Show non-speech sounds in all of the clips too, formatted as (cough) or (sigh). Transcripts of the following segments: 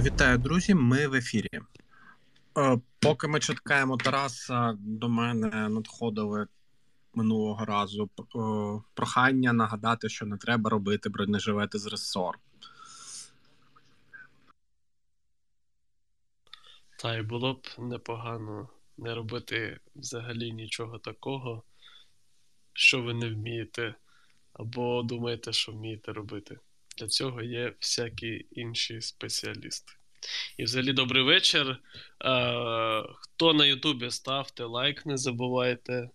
Вітаю, друзі. Ми в ефірі. Е, поки ми чекаємо Тараса, до мене надходили минулого разу е, прохання нагадати, що не треба робити бронежилети з ресор. Та й було б непогано не робити взагалі нічого такого, що ви не вмієте, або думаєте, що вмієте робити. Для цього є всякі інші спеціалісти. І взагалі, добрий вечір. Е, Хто на Ютубі ставте лайк, не забувайте.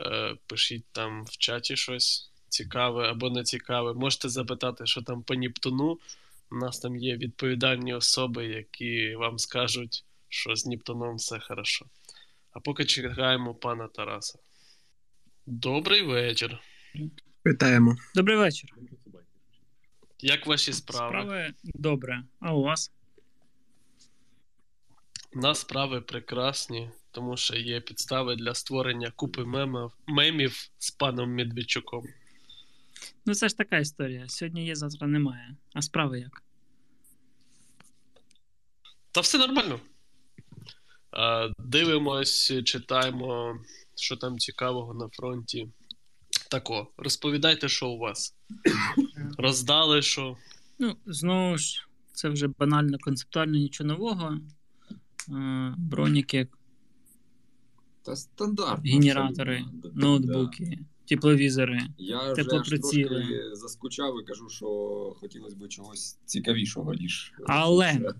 Е, Пишіть там в чаті щось цікаве або не цікаве. Можете запитати, що там по Ніптуну. У нас там є відповідальні особи, які вам скажуть, що з Ніптуном все хорошо. А поки чекаємо пана Тараса. Добрий вечір. Вітаємо. Добрий вечір. Як ваші справи? Справи добре. А у вас? У нас справи прекрасні, тому що є підстави для створення купи мемів, мемів з паном Медведчуком. Ну, це ж така історія. Сьогодні є, завтра немає. А справи як? Та все нормально. Дивимось, читаємо, що там цікавого на фронті. Тако, розповідайте, що у вас. Роздали що. Ну, знову ж, це вже банально, концептуально нічого нового. А, Броніки, Та стандарт. генератори, абсолютно. ноутбуки, Да. тепловізори. Я теплоприціли. трошки заскучав і кажу, що хотілося б чогось цікавішого, ніж. Але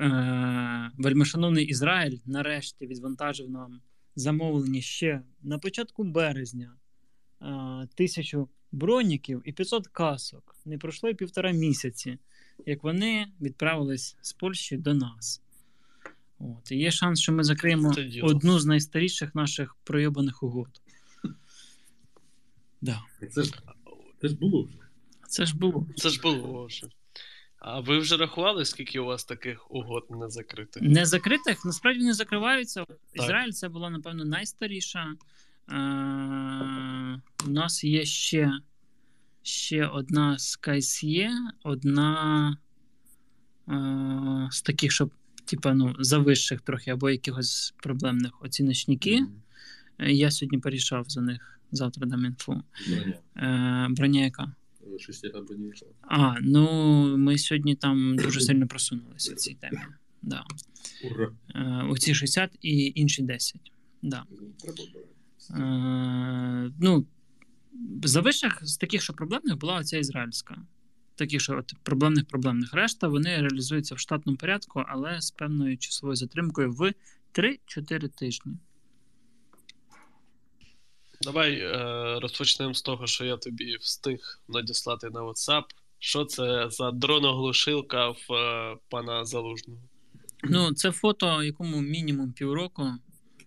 е, вельмишановний Ізраїль нарешті відвантажив нам замовлення ще на початку березня е, тисячу броніків і 500 касок. Не пройшло й півтора місяці, як вони відправились з Польщі до нас. От. І є шанс, що ми закриємо одну з найстаріших наших пройобаних угод. Да. Це ж, це ж було вже. Це ж було. Це ж було вже. А ви вже рахували, скільки у вас таких угод не закритих? Не закритих насправді не закриваються. Ізраїль це була, напевно, найстаріша. Е- у нас є ще, ще одна з КСЄ, одна е- з таких, щоб, типа, ну, завищих трохи, або якихось проблемних оціночників. Е, Я сьогодні порішав за них, завтра дам інфу. Броня. Е- броня яка? Броня. А, ну ми сьогодні там дуже сильно просунулися в цій темі. Да. Ура. Е, оці 60 і інші 10. Да. Е, ну, за вищих з таких, що проблемних, була оця ізраїльська. Таких, що от проблемних проблемних. Решта вони реалізуються в штатному порядку, але з певною часовою затримкою в 3-4 тижні. Давай е, розпочнемо з того, що я тобі встиг надіслати на WhatsApp. Що це за дроноглушилка в е, пана Залужного? Ну, це фото, якому мінімум півроку,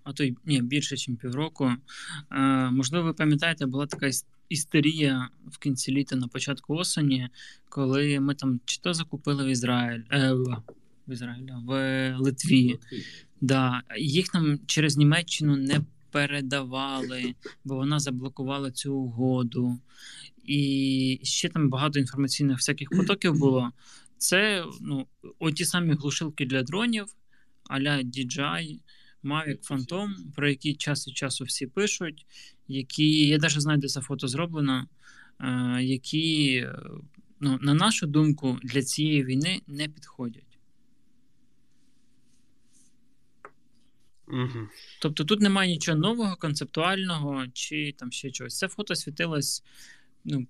а то й ні, більше, ніж півроку. Е, можливо, ви пам'ятаєте, була така істерія в кінці літа на початку осені, коли ми там чи то закупили в Ізраїль, е, в Ізраїлі, в Литві. Да, їх нам через Німеччину не передавали, бо вона заблокувала цю угоду. І ще там багато інформаційних всяких потоків (clears throat) було. Це ну, оті самі глушилки для дронів, а-ля DJI, Mavic Phantom, про які час від часу всі пишуть, які, я навіть знаю, де це фото зроблено, е, які, е, ну, на нашу думку, для цієї війни не підходять. Угу. Тобто тут немає нічого нового, концептуального чи там ще чогось. Це фото світилось ну,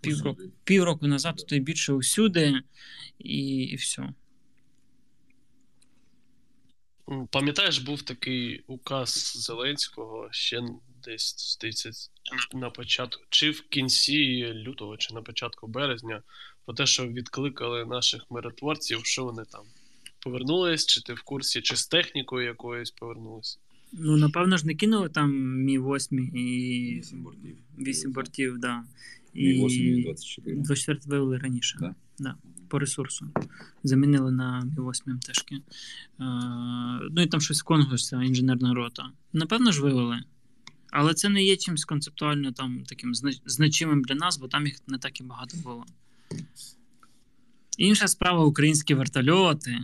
півроку, півроку назад, то й більше усюди, і, і все. Пам'ятаєш, був такий указ Зеленського ще десь здається, на початку, чи в кінці лютого, чи на початку березня, про те, що відкликали наших миротворців, що вони там повернулись, чи ти в курсі, чи з технікою якоюсь повернулись. Ну, напевно ж, не кинули там Мі 8 і 8 бортів. 8 бортів, да. І 8 і І 24. 24 вивели раніше. Да. Да, по ресурсу. Замінили на Мі 8 МТшки. Е, ну і там щось в Конгресі, інженерна рота. Напевно ж вивели. Але це не є чимось концептуально там таким значимим для нас, бо там їх не так і багато було. Інша справа українські вертольоти,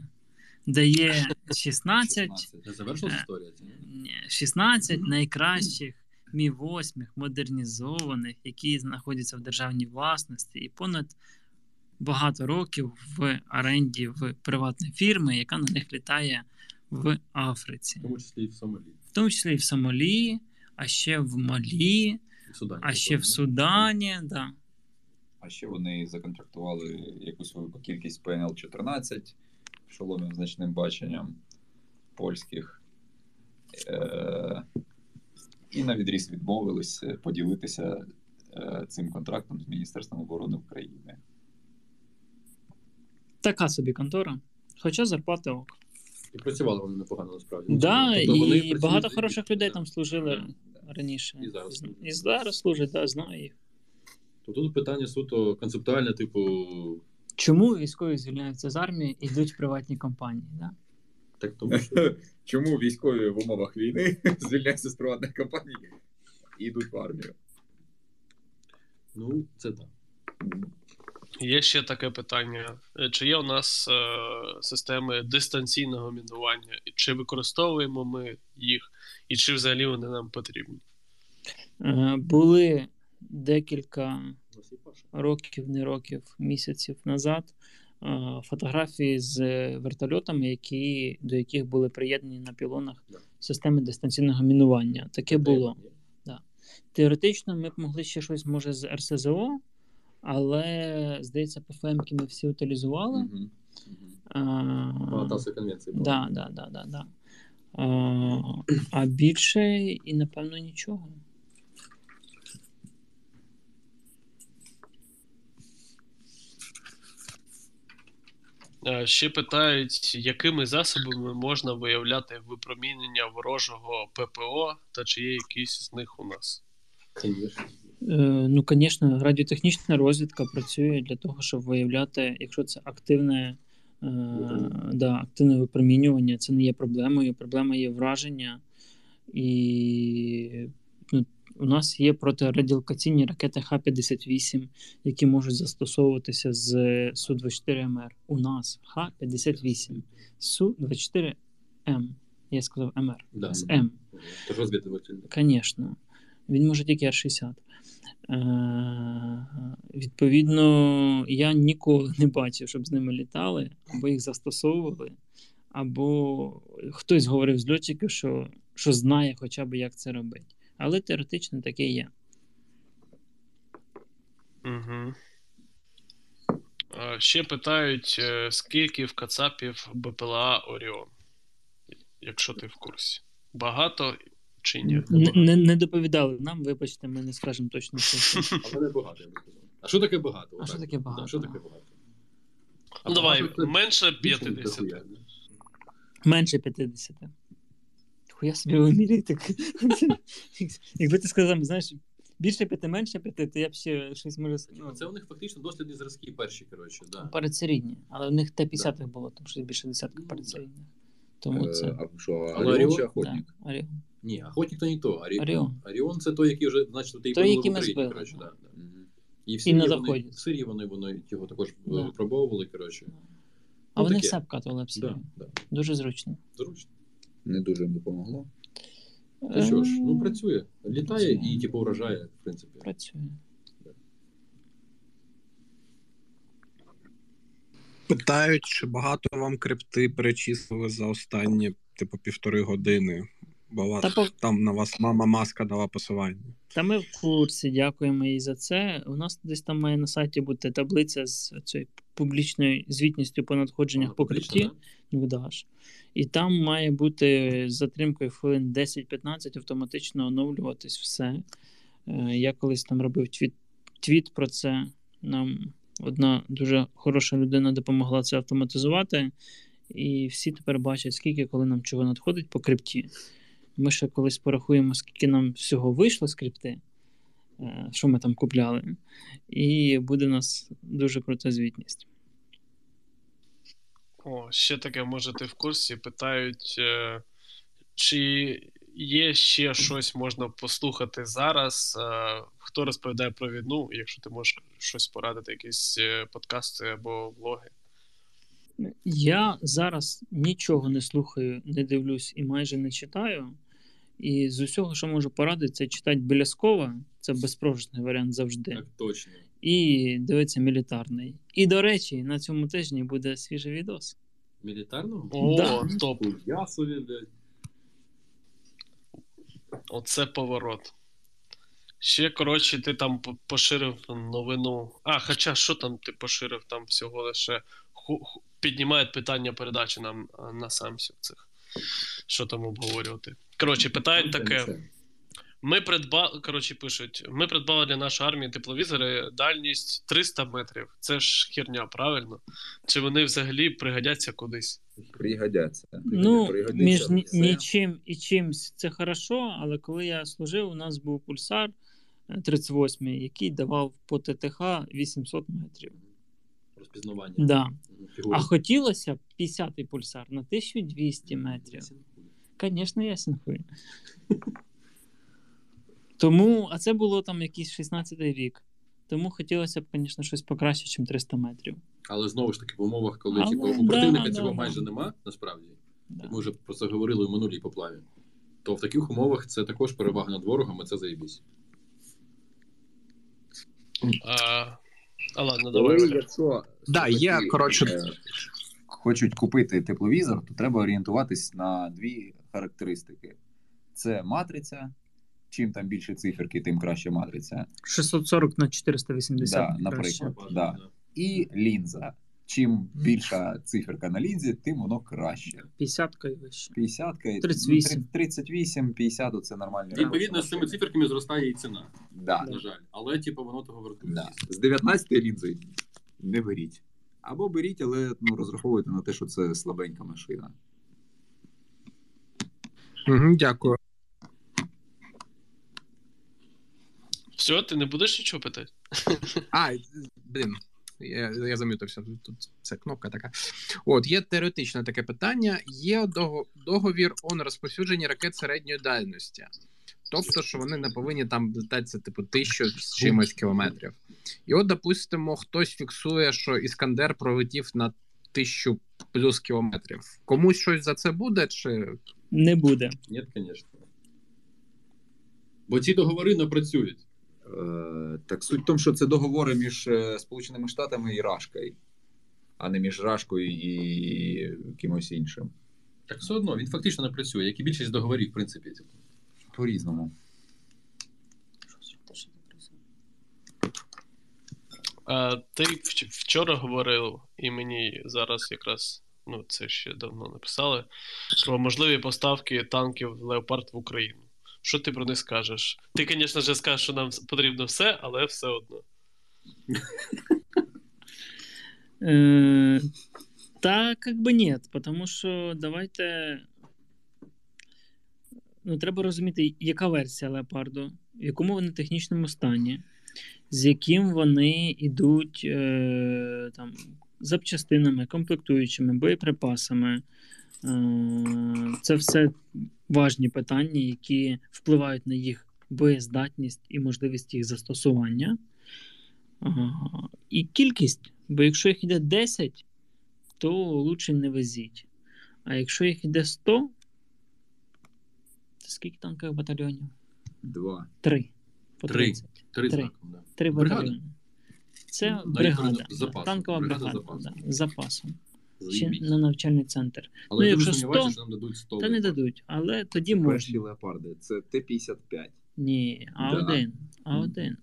де є 16, 16. Не Е. історія? Ці, ні? ні, 16 найкращих Мі 8 модернізованих, які знаходяться в державній власності, і понад багато років в оренді в приватної фірми, яка на них літає в Африці, В тому числі і в Сомалі. в тому числі і в Сомалі, а ще в Малі, в Судані. а ще в Судані. Да. А ще вони законтрактували якусь велику кількість ПНЛ-14 шоломів значним баченням польських. Е- і на відріз відмовились поділитися е- цим контрактом з Міністерством оборони України. Така собі контора. Хоча зарплати ок. І працювали вони непогано насправді. Да, Тобто вони і працюють багато і- хороших людей там служили Да. раніше. І зараз. І зараз служать, да, знаю їх. Тобто тут питання суто концептуальне, типу, Чому військові звільняються з армії і йдуть в приватні компанії? Да? так тому що (laughs) Чому військові в умовах війни (laughs) звільняються з приватних компаній і йдуть в армію? ну це так. Є ще таке питання: Е, чи є у нас е, системи дистанційного мінування, чи використовуємо ми їх, і чи взагалі вони нам потрібні? Е, були декілька років, не років, місяців назад е, фотографії з вертольотами, які, до яких були приєднані на пілонах системи дистанційного мінування. Таке було. Теоретично ми б могли ще щось може з РСЗО, але здається, ПФМки ми всі утилізували. Мгм. А, По конвенції. Да, да, да, да, да. А, а більше і напевно нічого. Е, Ще питають, якими засобами можна виявляти випромінення ворожого ППО, та чи є якісь з них у нас? Звісно. Е, ну, звісно, радіотехнічна розвідка працює для того, щоб виявляти, якщо це активне, е, да, активне випромінювання, це не є проблемою. Проблема є враження. І ну, у нас є протирадіолокаційні ракети Х-58, які можуть застосовуватися з Су-24МР. У нас Х-58, Су-24М. Я сказав МР. Да. З М. Звісно. Він може тільки Р-60. Е, відповідно, я ніколи не бачив, щоб з ними літали, або їх застосовували, або хтось говорив з льотчиків, що, що знає хоча б, як це робити. Але теоретично таке є. Угу. Ще питають, е, скільки в Кацапів БПЛА Оріон, якщо ти в курсі. Багато чи ні? Не, не, не доповідали нам, вибачте, ми не скажемо точно цифру. (laughs) Але не багато, я би сказав. А що таке багато? А що таке багато? Що таке багато? Ну, давай, це менше більше 50. Менше 50. Хуя собі виміряєте. (laughs) Якби ти сказав, знаєш, більше п'яти, менше п'яти, то я б ще щось може Ну, Це у них фактично дослідні зразки перші, коротше, да. передсерідні. Але в них Т-50 було, там щось більше десятка Ну, передсерідних. Тому Е, це. А що, Оріон чи охотник? Да, Оріон. Ні, охотник то не то. Орі... Оріон. Оріон це той, який вже, значить, ти Той, який в ми Україні, збили, коротше, да. І в І Сирії, на вони, заході. в Сирії вони, вони його також Да. випробовували, коротше. А Ну, вони таке. все обкатували в Да, Сирію. да. Дуже зручно. Зручно. Не дуже їм допомогло. Та що ж, ну працює. Літає і типу вражає, в принципі. Працює. Питають, чи багато вам крипти перечислили за останні, типу, півтори години. Бо вас, Та там на вас мама маска дала посилання. Та ми в курсі, дякуємо їй за це. У нас десь там має на сайті бути таблиця з цією публічною звітністю по надходженнях по крипті. да? видаш. І там має бути з затримкою хвилин 10-15 автоматично оновлюватись все. Е, Я колись там робив твіт, твіт про це. Нам одна дуже хороша людина допомогла це автоматизувати. І всі тепер бачать, скільки, коли нам чого надходить по крипті. Ми ще колись порахуємо, скільки нам всього вийшло з крипти, е, що ми там купляли. І буде у нас дуже крута звітність. О, ще таке, може, ти в курсі. Питають, е, чи є ще щось можна послухати зараз? Е, хто розповідає про війну, якщо ти можеш щось порадити, якісь подкасти або влоги. Я зараз нічого не слухаю, не дивлюсь і майже не читаю. І з усього, що можу порадити, це читати Біляскова, це безпрожитний варіант завжди. Так точно. І дивитися мілітарний. І, до речі, на цьому тижні буде свіжий відос. Мілітарного? О, Да. топ. Я собі, блядь. Оце поворот. Ще, коротше, ти там поширив новину. А, хоча що там ти поширив? Там всього лише піднімають питання передачі нам на самсів цих. Що там обговорювати? Коротше, питають таке. Ми придбали, коротше, пишуть: ми придбали для нашої армії тепловізори дальність 300 метрів. Це ж херня, правильно? Чи вони взагалі пригодяться кудись? Пригодяться. Ну, між ні- нічим і чимсь це хорошо, але коли я служив, у нас був пульсар е, 38, який давав по ТТХ 800 метрів. Розпізнавання. Да. Фігури. А хотілося б 50-й пульсар на 1200 метрів. Звісно, ясен хуй. Тому, а це було там якийсь 16-й рік. Тому хотілося б, звісно, щось покраще, ніж 300 метрів. Але знову ж таки, в умовах, коли Але, типу, у противника да, цього да. майже нема, насправді, Да. як ми вже про це говорили в минулій поплаві, то в таких умовах це також перевага над ворогом, і це заєбісь. А, а ладно, давай. Коли, якщо Да, є, коротше- е, хочуть купити тепловізор, то треба орієнтуватись на дві характеристики: це матриця. Чим там більше циферки, тим краще матриця. 640 на 480. Да, краще. наприклад. Да. І лінза. Чим більша циферка на лінзі, тим воно краще. 50 і вище. 50 38. 38, 50 це нормальні. Відповідно, з цими циферками зростає і ціна, Да, на жаль. Але, типу, воно того вартує. да. З 19 лінзою не беріть. Або беріть, але ну, розраховуйте на те, що це слабенька машина. Угу, дякую. Все, ти не будеш нічого питати? (laughs) А, блін, я, я замітився. Тут це кнопка така. От, є теоретичне таке питання. Є договір о розповсюдженні ракет середньої дальності. Тобто, що вони не повинні там летатися, типу, тисячу з чимось кілометрів. І от, допустимо, хтось фіксує, що Іскандер пролетів на тисячу плюс кілометрів. Комусь щось за це буде, чи Не буде. Ні, звісно. Бо ці договори не працюють. Е, так суть в тому, що це договори між е, Сполученими Штатами і Рашкою, а не між Рашкою і кимось іншим. Так все одно, він фактично не працює, як і більшість договорів, в принципі. По-різному. А, ти вчора говорив, і мені зараз якраз ну, це ще давно написали, про можливі поставки танків Леопард в Україну. Що ти про них скажеш? Ти, звісно ж, скажеш, що нам потрібно все, але все одно. Э, (laughs) Та как бы нет, потому що давайте. Ну, треба розуміти, яка версія леопарду, в якому вони технічному стані, з яким вони йдуть е, там, запчастинами, комплектуючими, боєприпасами. Е, це все важні питання, які впливають на їх боєздатність і можливість їх застосування. І кількість, бо якщо їх йде 10, то лучше не везіть. А якщо їх йде 100, то скільки танкових батальйонів? Два. Три. По Три. 30. Три Три. знаком, да. Три батальйони. Це бригада. з запасом. Танкова Бригада бригада. з запасом. Да, запасом. Заєбісь. на навчальний центр. Але ну, я дуже якщо 100, що нам дадуть 100. Та не дадуть, але тоді Перші можна. леопарди. Це Т-55. Ні, А1. А1.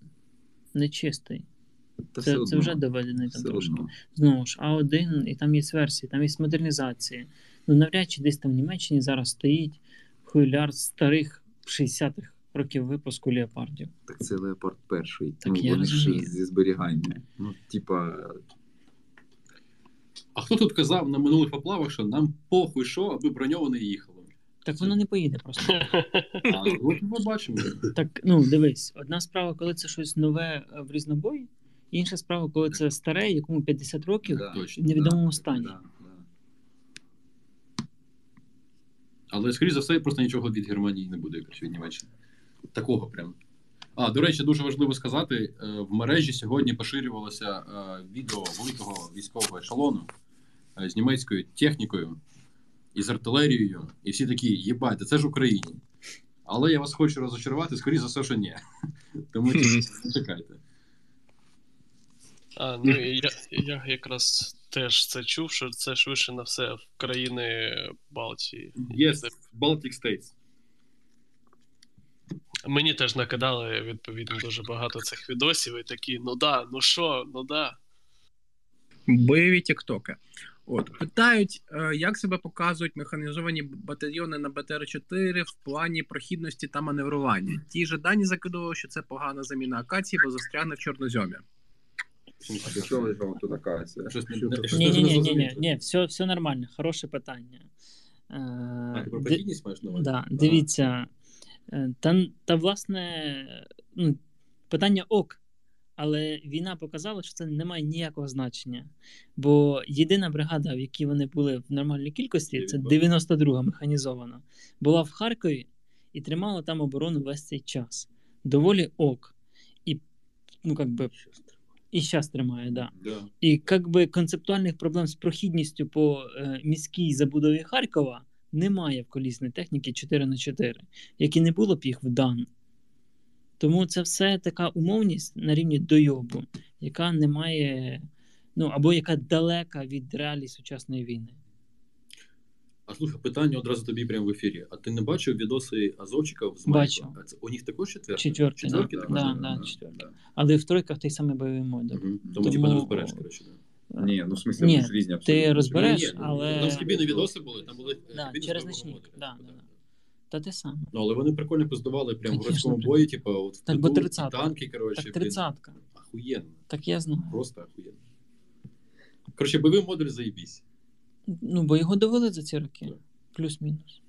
Нечистий. Та Це, все це вже доведений там Все трошки. одно. Знову ж, А1, і там є версії, там є модернізації. Ну, навряд чи десь там в Німеччині зараз стоїть хуйляр старих 60-х років випуску леопардів. Так це леопард перший. Так ну, я вони ж зі зберігання. Ну, типа, А хто тут казав на минулих поплавах, що нам похуй що, аби броньоване їхало? Так воно не поїде просто. А от ми бачимо. Так, ну дивись, одна справа, коли це щось нове е, в різнобой, інша справа, коли це старе, якому 50 років, да, точно, в невідомому да, стані. да, да. Але, скоріш за все, просто нічого від Германії не буде, якось від Німеччини. Такого прям. А, до речі, дуже важливо сказати: е, в мережі сьогодні поширювалося е, відео великого військового ешелону, е, з німецькою технікою і з артилерією, і всі такі, їбайте, це ж в Україні. Але я вас хочу розочарувати, скоріше за все, що ні. (laughs) Тому чекайте. А, ну і я, я якраз теж це чув, що це швидше на все в країни Балтії. Yes, Baltic States. Мені теж накидали відповідно дуже багато цих відосів, і такі, ну да, ну що, ну да. Бойові тіктоки. От питають, е, як себе показують механізовані батальйони на БТР-4 в плані прохідності та маневрування. Ті ж дані закидували, що це погана заміна акації, бо застрягне в чорнозьомі. А до чого вам тут акація? Ні, ні, ні, ні, ні, ні, все, все нормально, хороше питання. Е, А, ти про прохідність маєш на увазі? Да, дивіться, та, та власне, ну, питання ок, але війна показала, що це не має ніякого значення. Бо єдина бригада, в якій вони були в нормальній кількості, це 92-га механізована, була в Харкові і тримала там оборону весь цей час. Доволі ок. І, ну, как би, і зараз тримає, да. Да. І как би концептуальних проблем з прохідністю по е, міській забудові Харкова немає в колісної техніки 4 на 4 як і не було б їх в дан. Тому це все така умовність на рівні дойобу, яка не має, ну або яка далека від реалій сучасної війни. А слухай, питання одразу тобі прямо в ефірі. А ти не бачив відоси азовчиків з Бачив. А це у них також четверка? Четверки, Четверки да. також? Да, да, четверки. Але в тройках той самий бойовий модуль. Мгм. Тому Тому- типа не розбереш, коротше. Да. Ні, ну в смислі, Ні, ж різні абсолютно. Ти розбереш, Ні, ні, але. Там з кабіни відоси були, там були е, Да, кабіни через з ночник, да, да, да. Та те саме. Ну, але вони прикольно пиздували прямо в городському бої, типу, от в Так, бо тридцятка. танки, коротше. Так блін. тридцятка. Охуєнно. Так я знаю. Просто охуєнно. Коротше, бойовий модуль заєбісь. Ну, бо його довели за ці роки. Так. Плюс-мінус.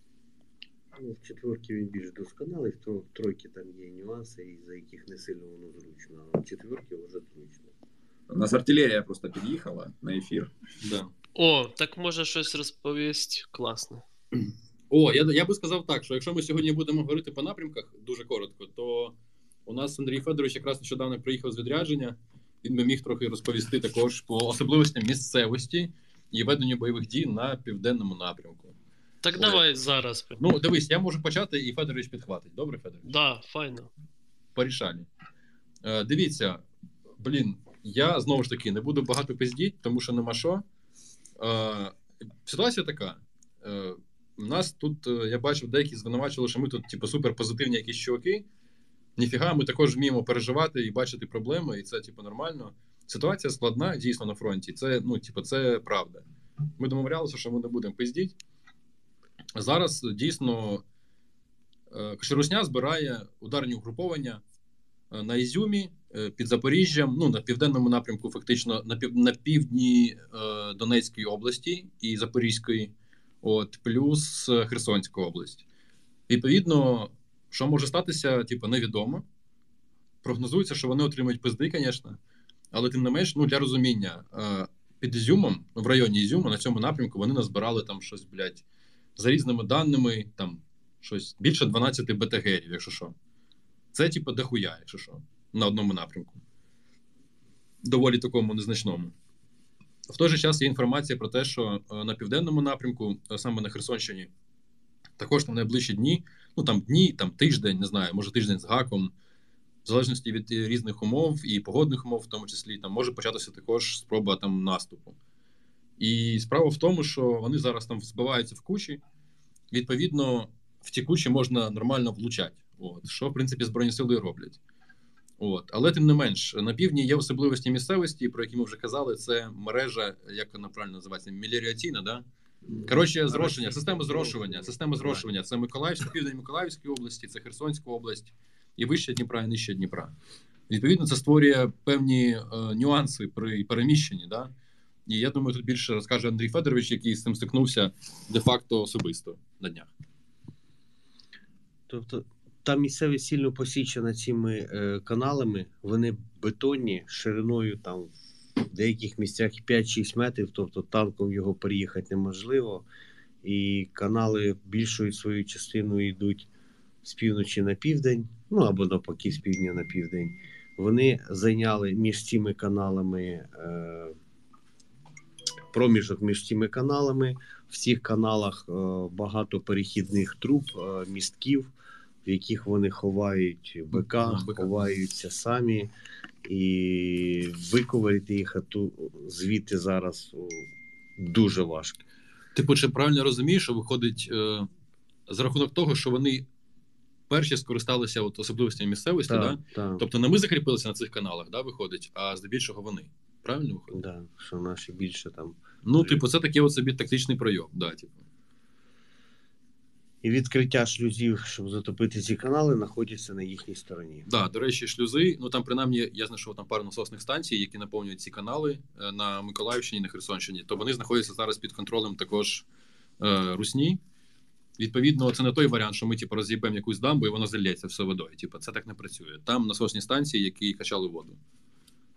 Ну, в четверки він більш досконалий, в тро- тройки там є нюанси, і за яких не сильно воно зручно, а в четверки вже зручно. У нас артилерія просто під'їхала на ефір. Да. О, так може щось розповість класне. О, я, я би сказав так, що якщо ми сьогодні будемо говорити по напрямках дуже коротко, то у нас Андрій Федорович якраз нещодавно приїхав з відрядження. Він би міг трохи розповісти також по особливостям місцевості і веденню бойових дій на південному напрямку. Так Ой. давай зараз. Ну, дивись, я можу почати, і Федорович підхватить. Добре, Федорович? Да, файно. Порішальні. Е, дивіться, блін, я знову ж таки не буду багато пиздіть, тому що нема що. Е, ситуація така. Е, у нас тут, е, я бачив, деякі звинувачили, що ми тут, типу, суперпозитивні якісь чуваки. Ніфіга, ми також вміємо переживати і бачити проблеми, і це, типу, нормально. Ситуація складна, дійсно, на фронті. Це, ну, типу, це правда. Ми домовлялися, що ми не будемо пиздіть. Зараз дійсно е, Каширусня збирає ударні угруповання е, на Ізюмі під Запоріжжям, ну на південному напрямку, фактично на пів на півдні е, Донецької області і Запорізької, от плюс е, Херсонська область. Відповідно, що може статися, типу, невідомо. Прогнозується, що вони отримають пизди, звісно, але тим не менш, ну для розуміння, е, під Ізюмом, в районі Ізюма, на цьому напрямку, вони назбирали там щось, блядь, за різними даними, там щось більше 12 БТГерів, якщо що. Це, типу, дохуя, якщо що, на одному напрямку. Доволі такому незначному. В той же час є інформація про те, що е, на південному напрямку, е, саме на Херсонщині, також на найближчі дні, ну там дні, там тиждень, не знаю, може тиждень з гаком, в залежності від різних умов і погодних умов, в тому числі, там може початися також спроба там наступу. І справа в тому, що вони зараз там збиваються в кучі. Відповідно, в ті кучі можна нормально влучати. От, що, в принципі, Збройні сили роблять. От. Але тим не менш, на півдні є особливості місцевості, про які ми вже казали, це мережа, як вона правильно називається, меліоріаційна, да? Коротше, зрошення, система зрошування. Система зрошування. Це Миколаївська, південь Миколаївської області, це Херсонська область, і вище Дніпра, і нижче Дніпра. Відповідно, це створює певні е, нюанси при переміщенні. Да? І я думаю, тут більше розкаже Андрій Федорович, який з цим стикнувся де-факто особисто на днях. Тобто та місцевість сильно посічена цими е, каналами, вони бетонні шириною там в деяких місцях 5-6 метрів, тобто танком його переїхати неможливо. І канали більшою своєю частиною йдуть з півночі на південь, ну або навпаки, з півдня на південь. Вони зайняли між цими каналами е, проміжок між цими каналами. В цих каналах е, багато перехідних труб, е, містків, в яких вони ховають БК, Ну, ховаються самі, і виковирити їх звідти зараз дуже важко. Типу, чи правильно розумієш, що виходить е, за рахунок того, що вони перші скористалися от особливостями місцевості, да? Так, так, тобто не ми закріпилися на цих каналах, да, виходить, а здебільшого вони. Правильно виходить? да, що наші більше там. Ну, типу, це такий от собі тактичний пройом. Да, типу. І відкриття шлюзів, щоб затопити ці канали, знаходяться на їхній стороні. Да, до речі, шлюзи. Ну там принаймні я знайшов там пару насосних станцій, які наповнюють ці канали е, на Миколаївщині, на Херсонщині. То вони знаходяться зараз під контролем також е, русні. Відповідно, це не той варіант, що ми типу, роз'їбемо якусь дамбу і воно залється все водою. Типу, це так не працює. Там насосні станції, які качали воду.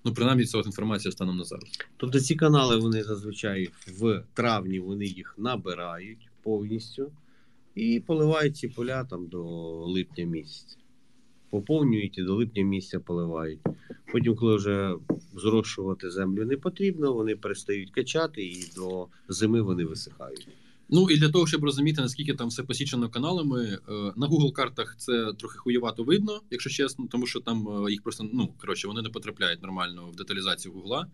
Ну, принаймні, це от інформація станом на зараз. Тобто ці канали вони зазвичай в травні вони їх набирають повністю і поливають ці поля там до липня місяця. Поповнюють і до липня місяця поливають. Потім, коли вже зрошувати землю не потрібно, вони перестають качати і до зими вони висихають. Ну і для того, щоб розуміти, наскільки там все посічено каналами, е, на Google картах це трохи хуєвато видно, якщо чесно, тому що там е, їх просто ну коротше вони не потрапляють нормально в деталізацію Гугла.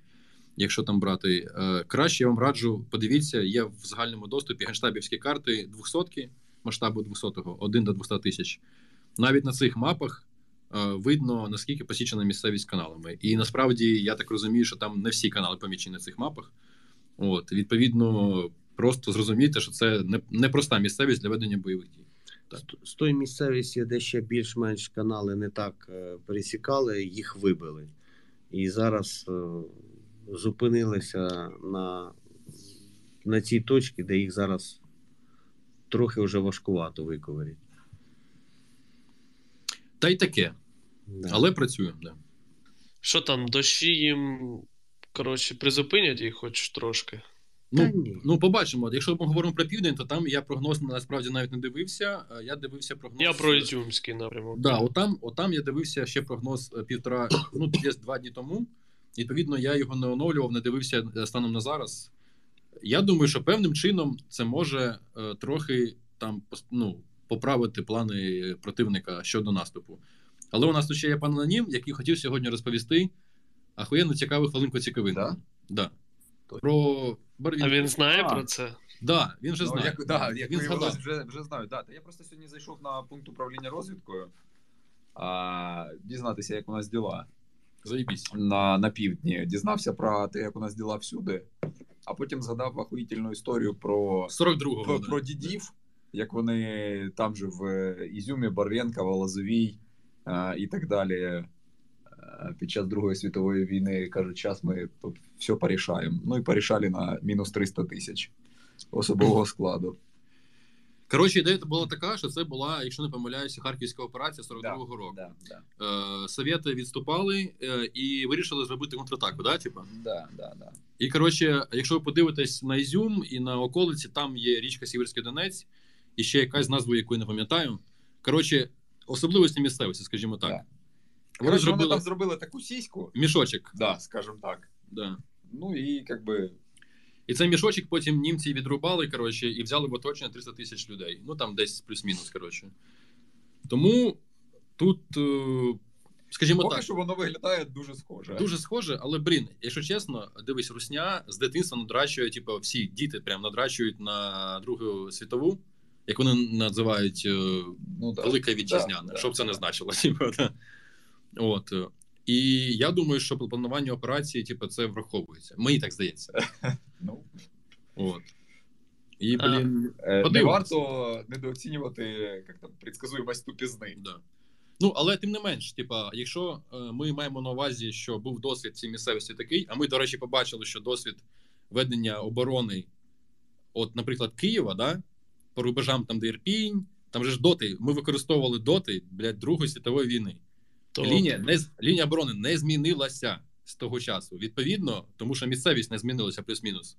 Якщо там брати Е, краще, я вам раджу, подивіться, є в загальному доступі генштабівські карти 200 масштабу 200-го, 1 до 200 тисяч. Навіть на цих мапах е, видно наскільки посічена місцевість каналами. І насправді я так розумію, що там не всі канали помічені на цих мапах. От відповідно, просто зрозуміти, що це не, не місцевість для ведення бойових дій. Так. З- тої місцевості, де ще більш-менш канали не так е, пересікали, їх вибили. І зараз е, зупинилися на, на цій точці, де їх зараз трохи вже важкувато виковирити. Та й таке, Да. але працюємо. Да. Що там, дощі їм, коротше, призупинять їх хоч трошки. Ну, ну, побачимо. Якщо ми говоримо про південь, то там я прогноз насправді навіть не дивився. Я дивився прогноз. Я про Ізюмський напрямок. Да, отам, отам я дивився ще прогноз е, півтора, ну десь два дні тому. Відповідно, я його не оновлював, не дивився е, станом на зараз. Я думаю, що певним чином це може е, трохи там ну, поправити плани противника щодо наступу. Але у нас тут ще є пан Анонім, який хотів сьогодні розповісти ахуєнно цікаву хвилинку цікавинку. Да? Да. Про. А він знає А. про це? Да, він вже Ну, знає. як, да, як він згадав. вже, вже знаю. Да, та я просто сьогодні зайшов на пункт управління розвідкою, а, дізнатися, як у нас діла Заїбісь. на, на півдні. Дізнався про те, як у нас діла всюди, а потім згадав ахуїтельну історію про, 42-го про, про дідів, як вони там же в Ізюмі, Барвенка, Волозовій а, і так далі. Під час Другої світової війни кажуть, час ми все порішаємо. Ну і порішали на мінус 300 тисяч особового складу. Коротше, ідея була така, що це була, якщо не помиляюся, харківська операція 42-го року. Да, да. Е, Совєти відступали е, і вирішили зробити контратаку, да, типа? Да, да, да. І коротше, якщо ви подивитесь на Ізюм і на околиці, там є річка Сіверський Донець, і ще якась назва, яку я не пам'ятаю. Коротше, особливості місцевості, скажімо так. Да. Вони Коротше, зробили вони там зробили таку сіську, мішочок. да, скажімо так. Да. Ну і як би І цей мішочок потім німці відрубали, коротше, і взяли в оточення 300 тисяч людей. Ну там десь плюс-мінус, коротше. Тому тут, е, скажімо поки так, що воно виглядає дуже схоже. дуже схоже, але блін, якщо чесно, дивись, русня з дитинства надрачує, типу, всі діти прям надрачують на Другу світову, як вони називають е, ну, да. Велика Вітчизняна, Да, да, що б це не значило. (laughs) Типу, да. От. І я думаю, що при плануванні операції, типу, це враховується. Мені так здається. (laughs) Ну, От. І, блін, е, не варто недооцінювати як там, предсказуємость тупізни. Да. Ну, але тим не менш, типа, якщо е, ми маємо на увазі, що був досвід цій місцевості такий, а ми, до речі, побачили, що досвід ведення оборони, от, наприклад, Києва, да, по рубежам, там, де Ірпінь, там же ж доти, ми використовували доти блядь, Другої світової війни. То Лінія, не, лінія оборони не змінилася з того часу. Відповідно, тому що місцевість не змінилася плюс-мінус.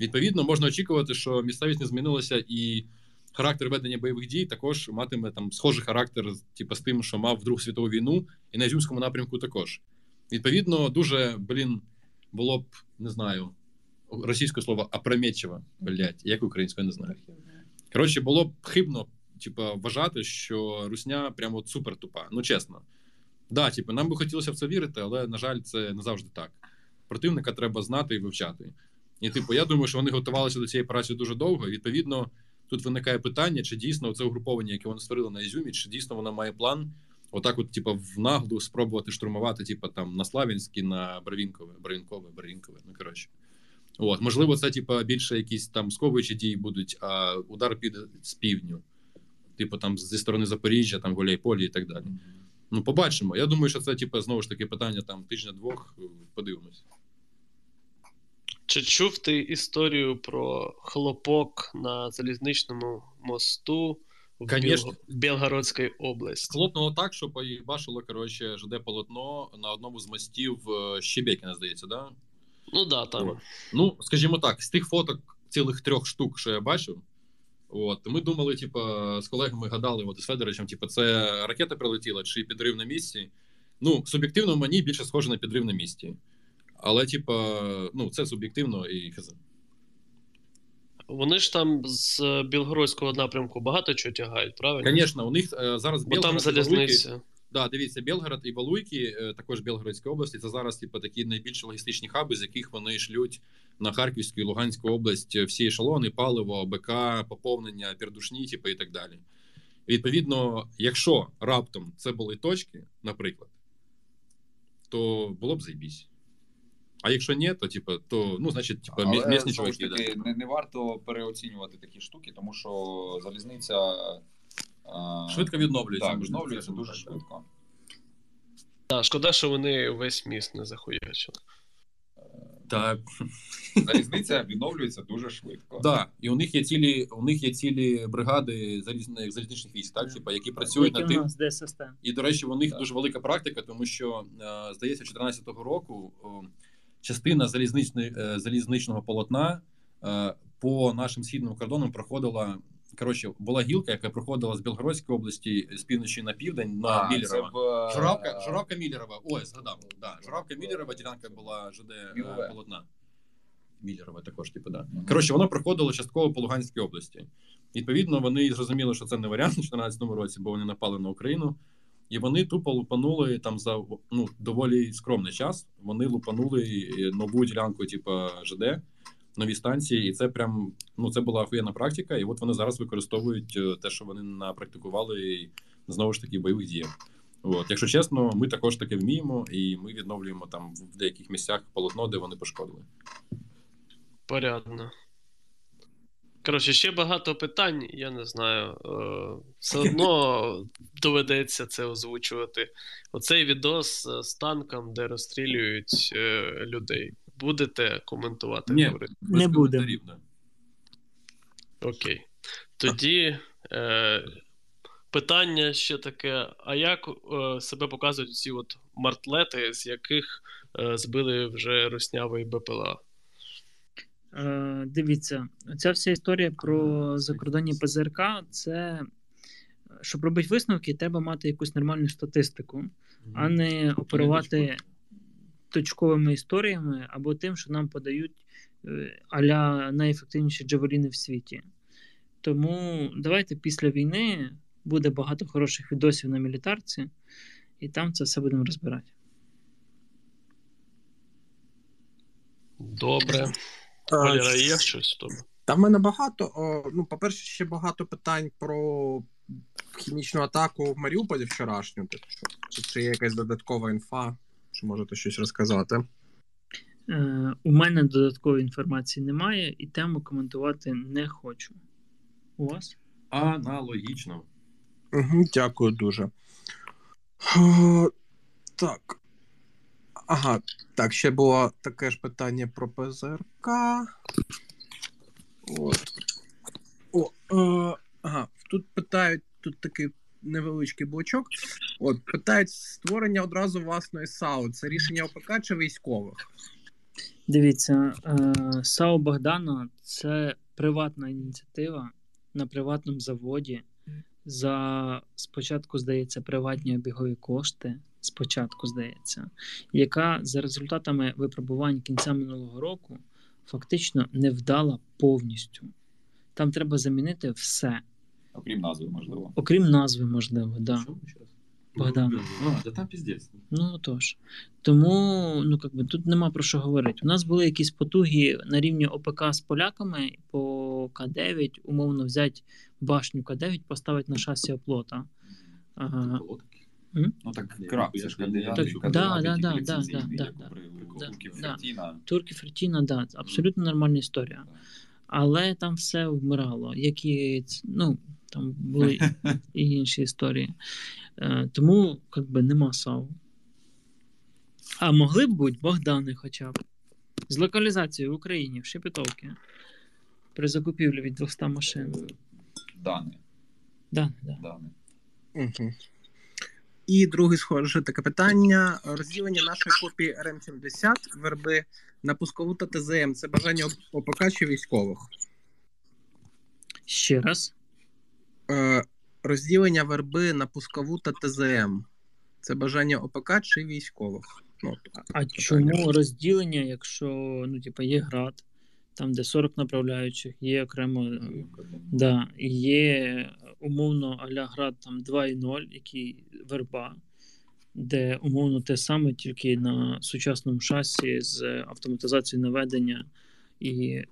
Відповідно, можна очікувати, що місцевість не змінилася і характер ведення бойових дій також матиме там схожий характер, типу, з тим, що мав в Другу світову війну, і на Ізюмському напрямку також. Відповідно, дуже, блін, було б, не знаю, російське слово опрометчиво, блядь, як українською не знаю. Коротше, було б хибно, типа, вважати, що русня прямо от супер тупа. Ну, чесно. Да, типу, нам би хотілося в це вірити, але, на жаль, це не завжди так. Противника треба знати і вивчати. І, типу, я думаю, що вони готувалися до цієї операції дуже довго. І, відповідно, тут виникає питання, чи дійсно це угруповання, яке вони створили на Ізюмі, чи дійсно вона має план отак, от, типу, в наглу спробувати штурмувати, типу, там на Славянській, на Бровінкове, Бровінкове, Бровінкове, ну коротше. От, можливо, це типу, більше якісь там сковуючі дії будуть, а удар піде з півдню, типу там зі сторони Запоріжжя, там Гуляйполі і так далі. Ну, побачимо. Я думаю, що це, типу, знову ж таки, питання там тижня-двох. Подивимось. Чи чув ти історію про хлопок на залізничному мосту в Конечно. Білгородській області? Хлопнуло так, що поїбашило, коротше, ЖД полотно на одному з мостів е, Щебекіна, здається, да? Ну да, там. Ну, скажімо так, з тих фоток цілих трьох штук, що я бачив, от, ми думали, типу, з колегами гадали от, з Федоровичем, типу, це ракета прилетіла чи підрив на місці. Ну, суб'єктивно, мені більше схоже на підрив на місці. Але, типа, ну, це суб'єктивно і хз. Вони ж там з Білгородського напрямку багато чого тягають, правильно? Звісно, у них е, зараз Бо там залізниця. Да, дивіться, Белгород і Валуйки, е, також Белгородської області, це зараз типу, такі найбільші логістичні хаби, з яких вони шлють на Харківську і Луганську область всі ешелони, паливо, БК, поповнення, пердушні, типу, і так далі. Відповідно, якщо раптом це були точки, наприклад, то було б заєбісь. А якщо ні, то типу, то ну, значить, типу, Але, місні чуваки. не, не варто переоцінювати такі штуки, тому що залізниця Швидко відновлюється. Так, відновлюється дуже так. швидко. Так, шкода, що вони весь міст не захуячили. Так. Залізниця відновлюється дуже швидко. Да, і у них є цілі, у них є цілі бригади залізних залізничних військ, так, типу, які працюють над тим. І, до речі, у них Так. дуже велика практика, тому що, е, здається, 2014 року частина е, залізничного полотна е, по нашим східним кордонам проходила. Коротше, була гілка, яка проходила з Білгородської області з півночі на південь на А, Міллерова. в, Журавка, Журавка Міллерова. Ой, згадав. Да, Журавка Міллерова, ділянка була ЖД е, Мілове. полотна. Міллерова також, типу, да. Мгм. Коротше, воно проходило частково по Луганській області. Відповідно, вони зрозуміли, що це не варіант у 2014 році, бо вони напали на Україну. І вони тупо лупанули там за ну, доволі скромний час. Вони лупанули е, нову ділянку, типу ЖД, нові станції, і це прям ну це була охуєнна практика. І от вони зараз використовують е, те, що вони напрактикували і знову ж таки бойових діях. От, якщо чесно, ми також таке вміємо, і ми відновлюємо там в деяких місцях полотно, де вони пошкодили. Порядно. Коротше, ще багато питань, я не знаю. Е, все (laughs) одно доведеться це озвучувати. Оцей відос з танком, де розстрілюють е, людей. Будете коментувати? Ні. говорити? Не буде. Окей. Тоді е, питання ще таке: а як е, себе показують ці от мартлети, з яких е, збили вже руснявий БПЛА? Е, дивіться, ця вся історія про закордонні ПЗРК це. Щоб робити висновки, треба мати якусь нормальну статистику, а не оперувати точковими історіями або тим, що нам подають е, аля найефективніші джавеліни в світі. Тому давайте після війни буде багато хороших відосів на мілітарці, і там це все будемо розбирати. Добре. Валера, є щось в тебе? Та в мене багато. О, ну, по-перше, ще багато питань про хімічну атаку в Маріуполі вчорашню. Типу, чи, чи є якась додаткова інфа, чи можете щось розказати? Е, у мене додаткової інформації немає, і тему коментувати не хочу. У вас? Аналогічно. Угу, дякую дуже. О, так. Ага, так, ще було таке ж питання про ПЗРК. От. О, е, ага, тут питають, тут такий невеличкий блочок. От, питають створення одразу власної САУ. Це рішення ОПК чи військових? Дивіться, е, САУ Богдана це приватна ініціатива на приватному заводі. За спочатку, здається, приватні обігові кошти. Спочатку, здається, яка за результатами випробувань кінця минулого року фактично не вдала повністю. Там треба замінити все, Окрім назви, можливо. окрім назви, можливо, да. Що? Ще раз? Богдан. А, да там піздець. Ну тож. Тому ну, как би, тут нема про що говорити. У нас були якісь потуги на рівні ОПК з поляками по К9, умовно взяти башню К9, поставити на шасі оплота. Ага. Ну так це ж ж не- кандидат. Так, да, да, да, да, да, да, Фертіна. Турки Фертіна, да, це абсолютно нормальна історія. Але там все вмирало. Які, ну, там були і інші історії. Е, тому, як би, нема САУ. А могли б бути Богдани хоча б. З локалізацією в Україні, в Шепетовці. При закупівлі від 200 машин. Дани. Да, да. Дани. Угу. І друге схоже таке питання: розділення нашої копії РМ-70 верби на пускову та ТЗМ. Це бажання ОПК чи військових? Ще раз. Е, розділення верби на пускову та ТЗМ. Це бажання ОПК чи військових? Ну, А чому розділення, якщо ну, типу, є град, там, де 40 направляючих, є окремо. е, Да, є умовно аля град там 2.0, який верба, де умовно те саме, тільки на сучасному шасі з автоматизацією наведення і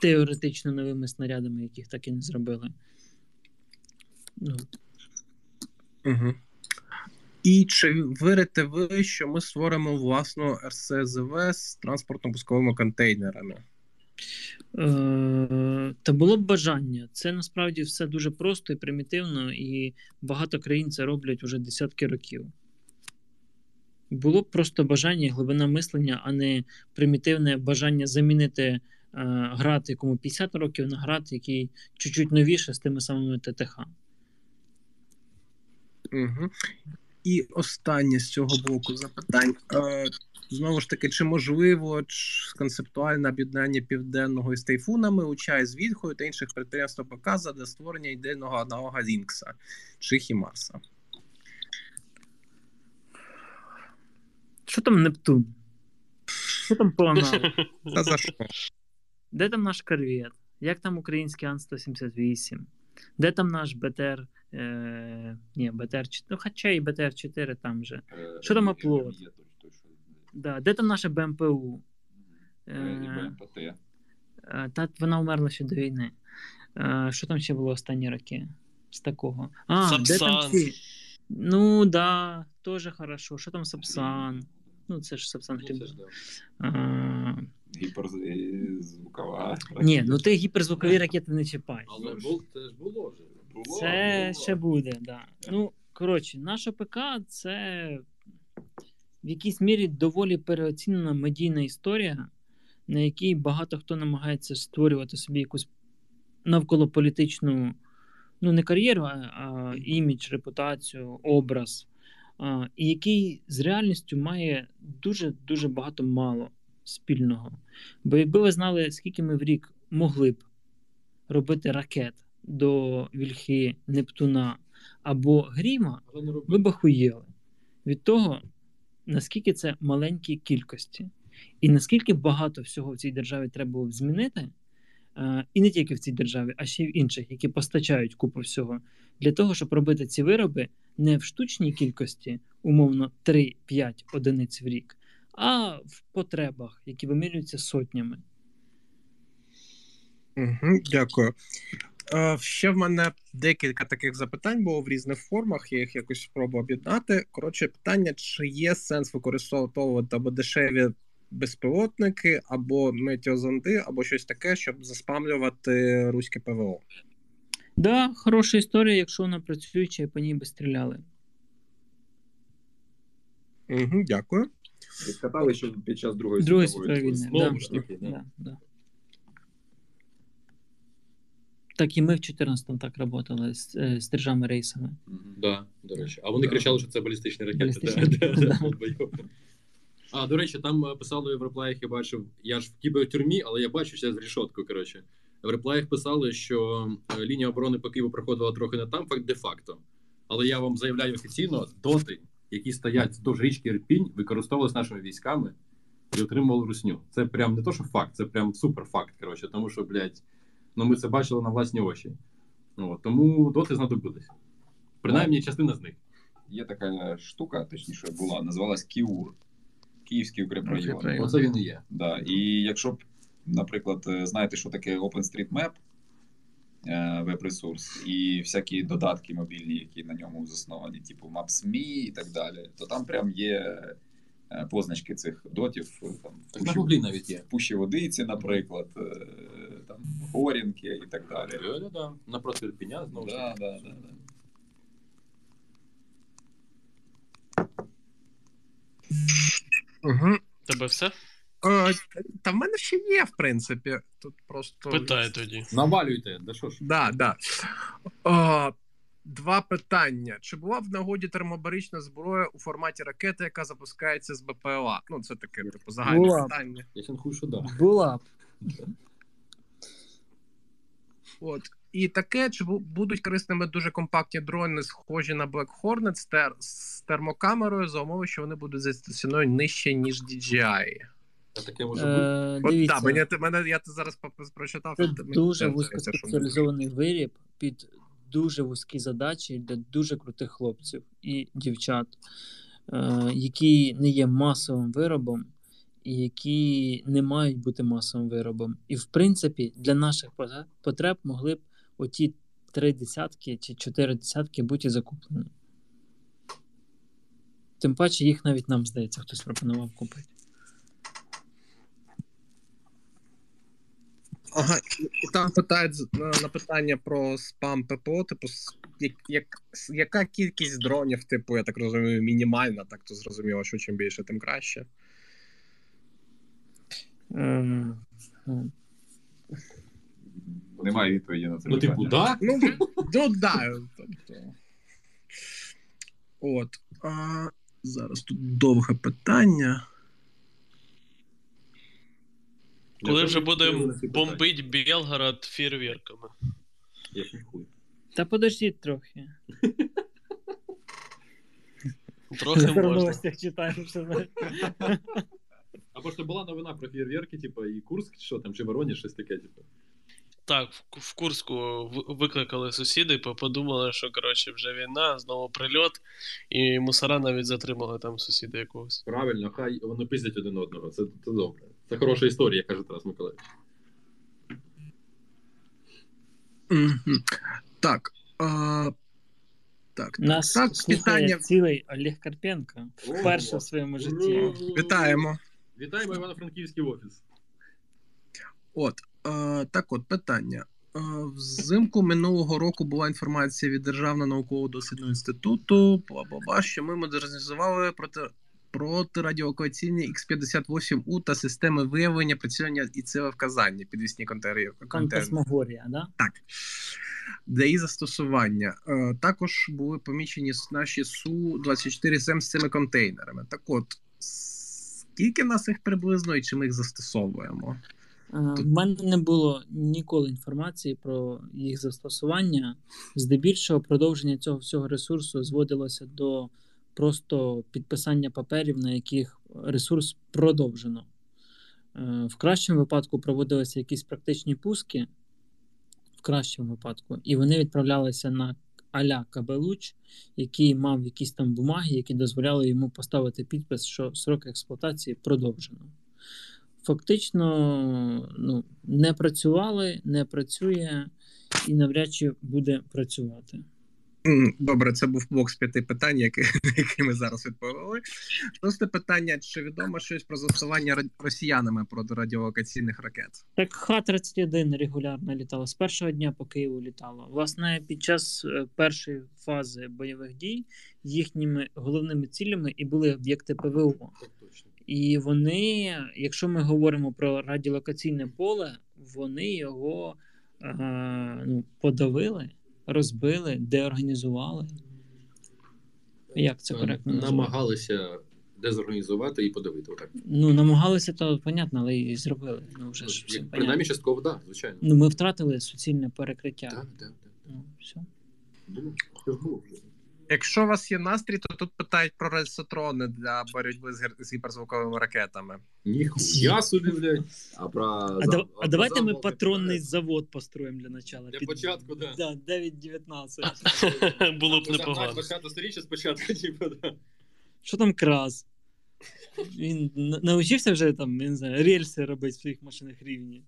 теоретично новими снарядами, яких так і не зробили. Ну, Угу. І чи вірите ви, що ми створимо власну РСЗВ з транспортно-пусковими контейнерами? Е, Та було б бажання. Це насправді все дуже просто і примітивно, і багато країн це роблять вже десятки років. Було б просто бажання, і глибина мислення, а не примітивне бажання замінити е, град, якому 50 років, на град, який чуть-чуть новіше з тими самими ТТХ. Угу. І останнє з цього блоку запитань. Е, знову ж таки, чи можливо ч- концептуальне об'єднання південного із тайфунами у чай з Вільхою та інших підприємств ОПК для створення ідейного аналога Лінкса чи Хімарса? Що там Нептун? Що там по? Та за що? Де там наш корвет? Як там український Ан-178? Де там наш БТР? Е... Ні, БТР 4. Ну, хоча і БТР 4 там же. Е, Що там оплот? Да. Де там наша БМПУ? Е, Е, і е, Та вона вмерла ще до війни. Е, Що там ще було останні роки? З такого. А, де там Сапсан. ці? Ну, да, теж хорошо. Що там Сапсан? Ну, це ж Сапсан Ну, Гіперзвукова. Ні, ну ти гіперзвукові ракети не чіпай. Але бул, це ж було вже. Було, Це було. ще буде, да. Ну, коротше, наш ОПК це в якійсь мірі доволі переоцінена медійна історія, на якій багато хто намагається створювати собі якусь навколополітичну, ну, не кар'єру, а, а імідж, репутацію, образ, а, і який з реальністю має дуже-дуже багато мало спільного. Бо якби ви знали, скільки ми в рік могли б робити ракет до Вільхи, Нептуна або Гріма, ви б охуєли від того, наскільки це маленькі кількості, і наскільки багато всього в цій державі треба було б змінити, е, і не тільки в цій державі, а ще й в інших, які постачають купу всього, для того, щоб робити ці вироби не в штучній кількості, умовно 3-5 одиниць в рік, а в потребах, які вимірюються сотнями. Угу, дякую. Е, ще в мене декілька таких запитань було в різних формах, я їх якось спробую об'єднати. Коротше, питання: чи є сенс використовувати або дешеві безпілотники, або метеозонди, або щось таке, щоб заспамлювати руське ПВО? Да, хороша історія, якщо вона працююча і по ній би стріляли. Угу, дякую. Відкатали, що під час Другої Другої світової війни. Знову да. ж таки, да. Да, да. Так і ми в 14-му так працювали з е, стрижами рейсами. Да, до речі. А вони Да. кричали, що це балістичні ракети. Балістичні Да, да, (laughs) да. А, до речі, там е, писали в реплаях, я бачив, я ж в кібертюрмі, але я бачу ще з рішоткою, коротше. В реплаях писали, що е, лінія оборони по Києву проходила трохи не там, факт де-факто. Але я вам заявляю офіційно, доти, які стоять вздовж річки Ірпінь, використовувалися нашими військами і отримували русню. Це прям не то, що факт, це прям супер факт. Коротше, тому що, блядь, ну ми це бачили на власні очі. От, тому доти знадобились. Принаймні, частина з них. Є така штука, точніше була, називалась Кіур. Київський укріпрайон. Укріпрайон. Оце він і є. Да. І якщо б, наприклад, е, знаєте, що таке OpenStreetMap, е, веб-ресурс, і всякі додатки мобільні, які на ньому засновані, типу Maps.me і так далі, то там прям є е, позначки цих дотів. е, Там, Так на Пущі- гуглі навіть є. Пущі Водиці, наприклад, е, там, Горінки і так далі. Да-да-да. Напроти Ірпеня, знову ж Да, таки. да, да, да. Угу. Тебе все? Е, та в мене ще є, в принципі. Тут просто. Питай тоді. Навалюйте, да що ж. Да, да. О, два питання. Чи була в нагоді термобарична зброя у форматі ракети, яка запускається з БПЛА? Ну, це таке, типу, загальне Була. питання. Я сінхую, що да. Була. От. І таке, чи будуть корисними дуже компактні дрони, схожі на Black Hornet з, тер- з термокамерою, за умови, що вони будуть за ціною нижче, ніж DJI. Таке може бути. Е, От дивіться, так, мене, мене, я це зараз прочитав. це мені дуже вузькоспеціалізований виріб під дуже вузькі задачі для дуже крутих хлопців і дівчат, е, які не є масовим виробом і які не мають бути масовим виробом. І, в принципі, для наших потреб могли б оті три десятки чи чотири десятки бути закуплені. Тим паче їх навіть нам здається, хтось пропонував купити. Ага, і там питають на, на питання про спам ППО, типу, як, як, яка кількість дронів, типу, я так розумію, мінімальна, так то зрозуміло, що чим більше, тим краще. Ем, Немає відповіді на це. Ну, типу, да? Ну, ну да. Тобто. От. А, зараз тут довге питання. Коли вже будемо бомбить Білгород фейерверками. Я сінхую. Та подождіть трохи. Трохи можна. читаємо, що знаєте. (laughs) Або ж то була новина про фєрверки, типу, і Курск, що там, чи Воронеж, щось таке, типу. Так, в- в Курську викликали сусіди, подумали, що коротше вже війна, знову прильот, і мусора навіть затримали там сусіда якогось. Правильно, хай вони пиздять один одного. Це, це добре. Це хороша історія, каже Тарас Миколаївич. Так. А, так, Нас так, слухає питання. цілий Олег Карпенко вперше в своєму житті. Вітаємо. Вітаємо Івано-Франківський офіс. От, е, так от, питання. Е, Взимку минулого року була інформація від Державного науково-дослідного інституту, бла-бла-бла, що ми модернізували проти, протирадіолокаційні X58U та системи виявлення, прицілення і цілевказання, підвісні контейнери. Фантасмагорія, да? Так. Для її застосування. Е, також були помічені наші Су-24 з цими контейнерами. Так от, скільки нас їх приблизно і чи ми їх застосовуємо? Е, В мене не було ніколи інформації про їх застосування. Здебільшого продовження цього всього ресурсу зводилося до просто підписання паперів, на яких ресурс продовжено. Е, В кращому випадку проводилися якісь практичні пуски, в кращому випадку, і вони відправлялися на аля Кабелуч, який мав якісь там бумаги, які дозволяли йому поставити підпис, що срок експлуатації продовжено фактично ну, не працювали, не працює і навряд чи буде працювати. Добре, це був блок з п'яти питань, які, (laughs) які ми зараз відповіли. Шосте питання: чи відомо щось про застосування росіянами протирадіолокаційних ракет? Так Х-31 регулярно літало з першого дня по Києву літало. Власне, під час е, першої фази бойових дій їхніми головними цілями і були об'єкти ПВО. І вони, якщо ми говоримо про радіолокаційне поле, вони його е, ну, подавили, розбили, деорганізували. Як це коректно назвати? Намагалися дезорганізувати і подавити. Отак. Ну, намагалися, то понятно, але і зробили. Ну, вже ж все Як, принаймні, частково, так, да, звичайно. Ну, ми втратили суцільне перекриття. Так, так, так. Ну, все. Це ж було вже. Якщо у вас є настрій, то тут питають про рельсотрони для боротьби з, гер- з гіперзвуковими ракетами. Ніхуя собі, блядь. А про А, зам- да- а давайте ми патронний не завод построїмо для начала. Для Під- початку, да. Да, 9-19. (laughs) Було б непогано. 20 сторіччя спочатку, (laughs) типу, да. Що там крас? Він на- навчився вже там, я не знаю, рельси робити в своїх машинах рівні.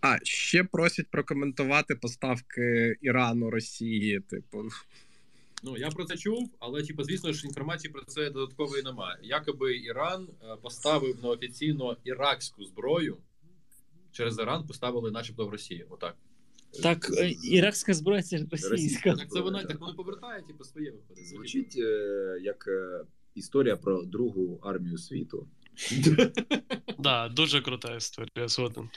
А ще просять прокоментувати поставки Ірану Росії. Типу, Ну, я про це чув, але типу, звісно ж, інформації про це додаткової немає. Якоби Іран е, поставив на офіційно іракську зброю. Через Іран поставили, начебто, в Росію. Отак. Так, е, іракська зброя це ж російська. Так це воно так воно повертає, типу, своє виходить. Звучить е, як е, історія про другу армію світу. (laughs) Да, дуже крута історія, згоден.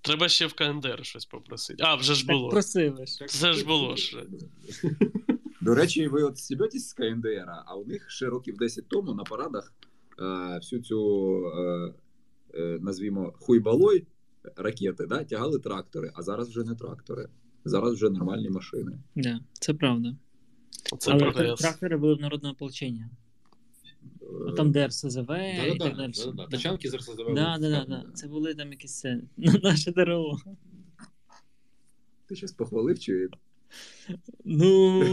Треба ще в КНДР щось попросити. А, вже ж було. просили ж. Це ж було ж. (laughs) До речі, ви от стібетесь з КНДР, а у них ще років 10 тому на парадах е, всю цю, е, е, назвімо, хуйбалой ракети да, тягали трактори, а зараз вже не трактори. Зараз вже нормальні машини. Да, це правда. Це Але прогрес. трактори були в народне ополчення. Е, А там ДРСЗВ і так Да-да-да, далі. да-да-да. Тачанки з РСЗВ. Да, да, да, да. Це були там якісь це, наше ДРО. Ти щось похвалив чи Ну,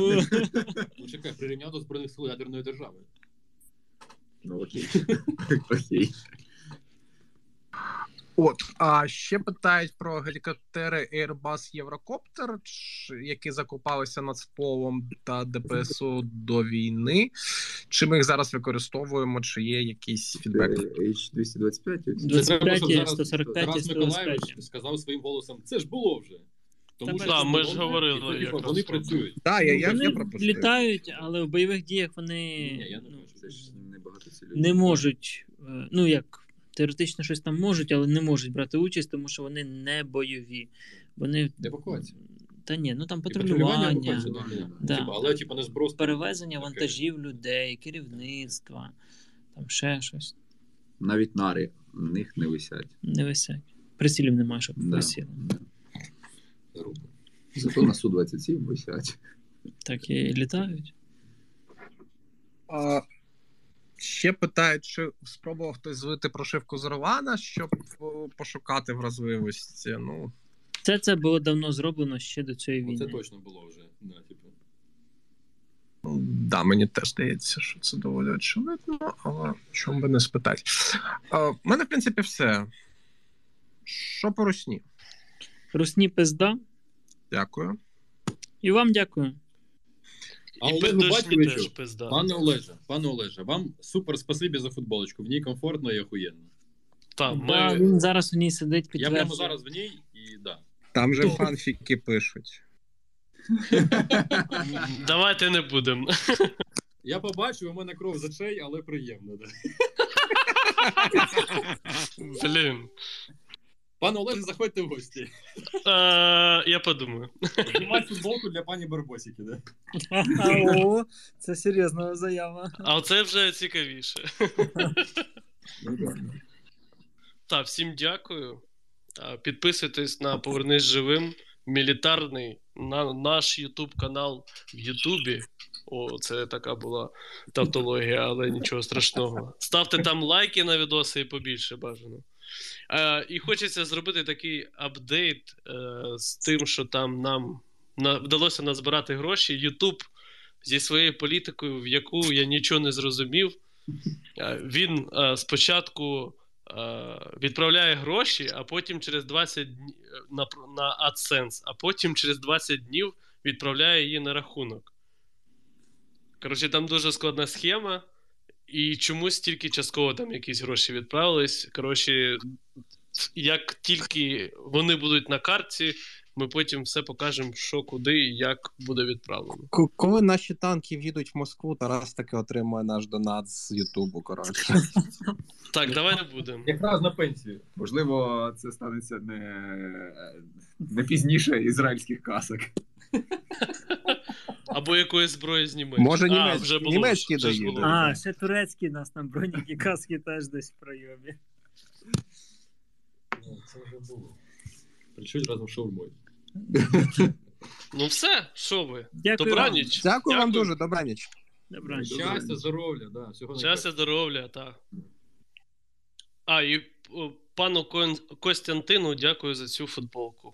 Ну, чекай, прирівняв до Збройних сил ядерної держави. ну окей. (laughs) Окей. От, а ще питають про гелікоптери Airbus Eurocopter, які закупалися Нацполом та ДПСУ до війни. Чи ми їх зараз використовуємо, чи є якийсь фідбек? H225? Це треба, щоб 25, зараз 145, Тарас Миколаївич сказав своїм голосом: це ж було вже. Тому Та що Да, ми ж говорили і, типу, якраз Вони про це. працюють. Так, я, я, вони я літають, але в бойових діях вони Ні, я не ну, бачу. Це ж небагато цілей. не можуть, е, ну як, теоретично щось там можуть, але не можуть брати участь, тому що вони не бойові. Вони. Евакуація. Та ні, ну там І патрулювання патрулювання, евакуація, да, Да. Типу, але типу не зброс. перевезення Таке. вантажів людей, керівництва, там ще щось. Навіть нари в них не висять. Не висять. Прицілів немає, щоб Да. висіли. Грубо. Зато на Су-27 висять. Так і літають. А, ще питають, чи спробував хтось звити прошивку з Рована, щоб пошукати вразливості. Ну, Це це було давно зроблено ще до цієї Ну, Це точно було вже. Да, типу. ну, да, мені теж здається, що це доволі очевидно, але чому би не спитати. В мене, в принципі, все. Що по русні? Русні пизда. Дякую. І вам дякую. А І Олегу Батьковичу, пизда. пане Олеже, пане Олеже, вам супер спасибі за футболочку. В ній комфортно і охуєнно. Та, Да, він зараз у ній сидить Я прямо зараз в ній і да. Там же фанфіки пишуть. (laughs) Давайте не будемо. Я побачив, у мене кров з очей, але приємно. Да. Блін. Пане Олеже, заходьте в гості. Е, я подумаю. Знімати футболку для пані Барбосіки, да? О, це серйозна заява. А оце вже цікавіше. Так, всім дякую. Підписуйтесь на Повернись живим. Мілітарний на наш Ютуб канал в Ютубі. О, це така була тавтологія, але нічого страшного. Ставте там лайки на відоси і побільше бажано. Е, і хочеться зробити такий апдейт е, з тим, що там нам на, вдалося назбирати гроші. Ютуб зі своєю політикою, в яку я нічого не зрозумів. Е, він е, спочатку е, відправляє гроші, а потім через 20 днів на, на AdSense, а потім через 20 днів відправляє її на рахунок. Коротше, там дуже складна схема, і чомусь тільки частково там якісь гроші відправились. Коротше, як тільки вони будуть на картці, ми потім все покажемо, що куди і як буде відправлено. К- Коли наші танки в'їдуть в Москву, Тарас таки отримує наш донат з Ютубу. Коротше. (laughs) Так, давай не будемо. Якраз на пенсію. Можливо, це станеться не, не пізніше ізраїльських касок. (laughs) Або якоїсь зброї з Німеччини. Може, німець, німецькі вже дають. А, ще турецькі нас там броніки каски теж десь в прийомі. Ну, це вже було. Разом шаурмою. Ну все, що ви? Дякую добраніч. Вам. Дякую, Дякую вам дуже, добраніч. Добраніч. Щастя, здоров'я, да. Всього Щастя, здоров'я, так. А, і пану Костянтину дякую за цю футболку.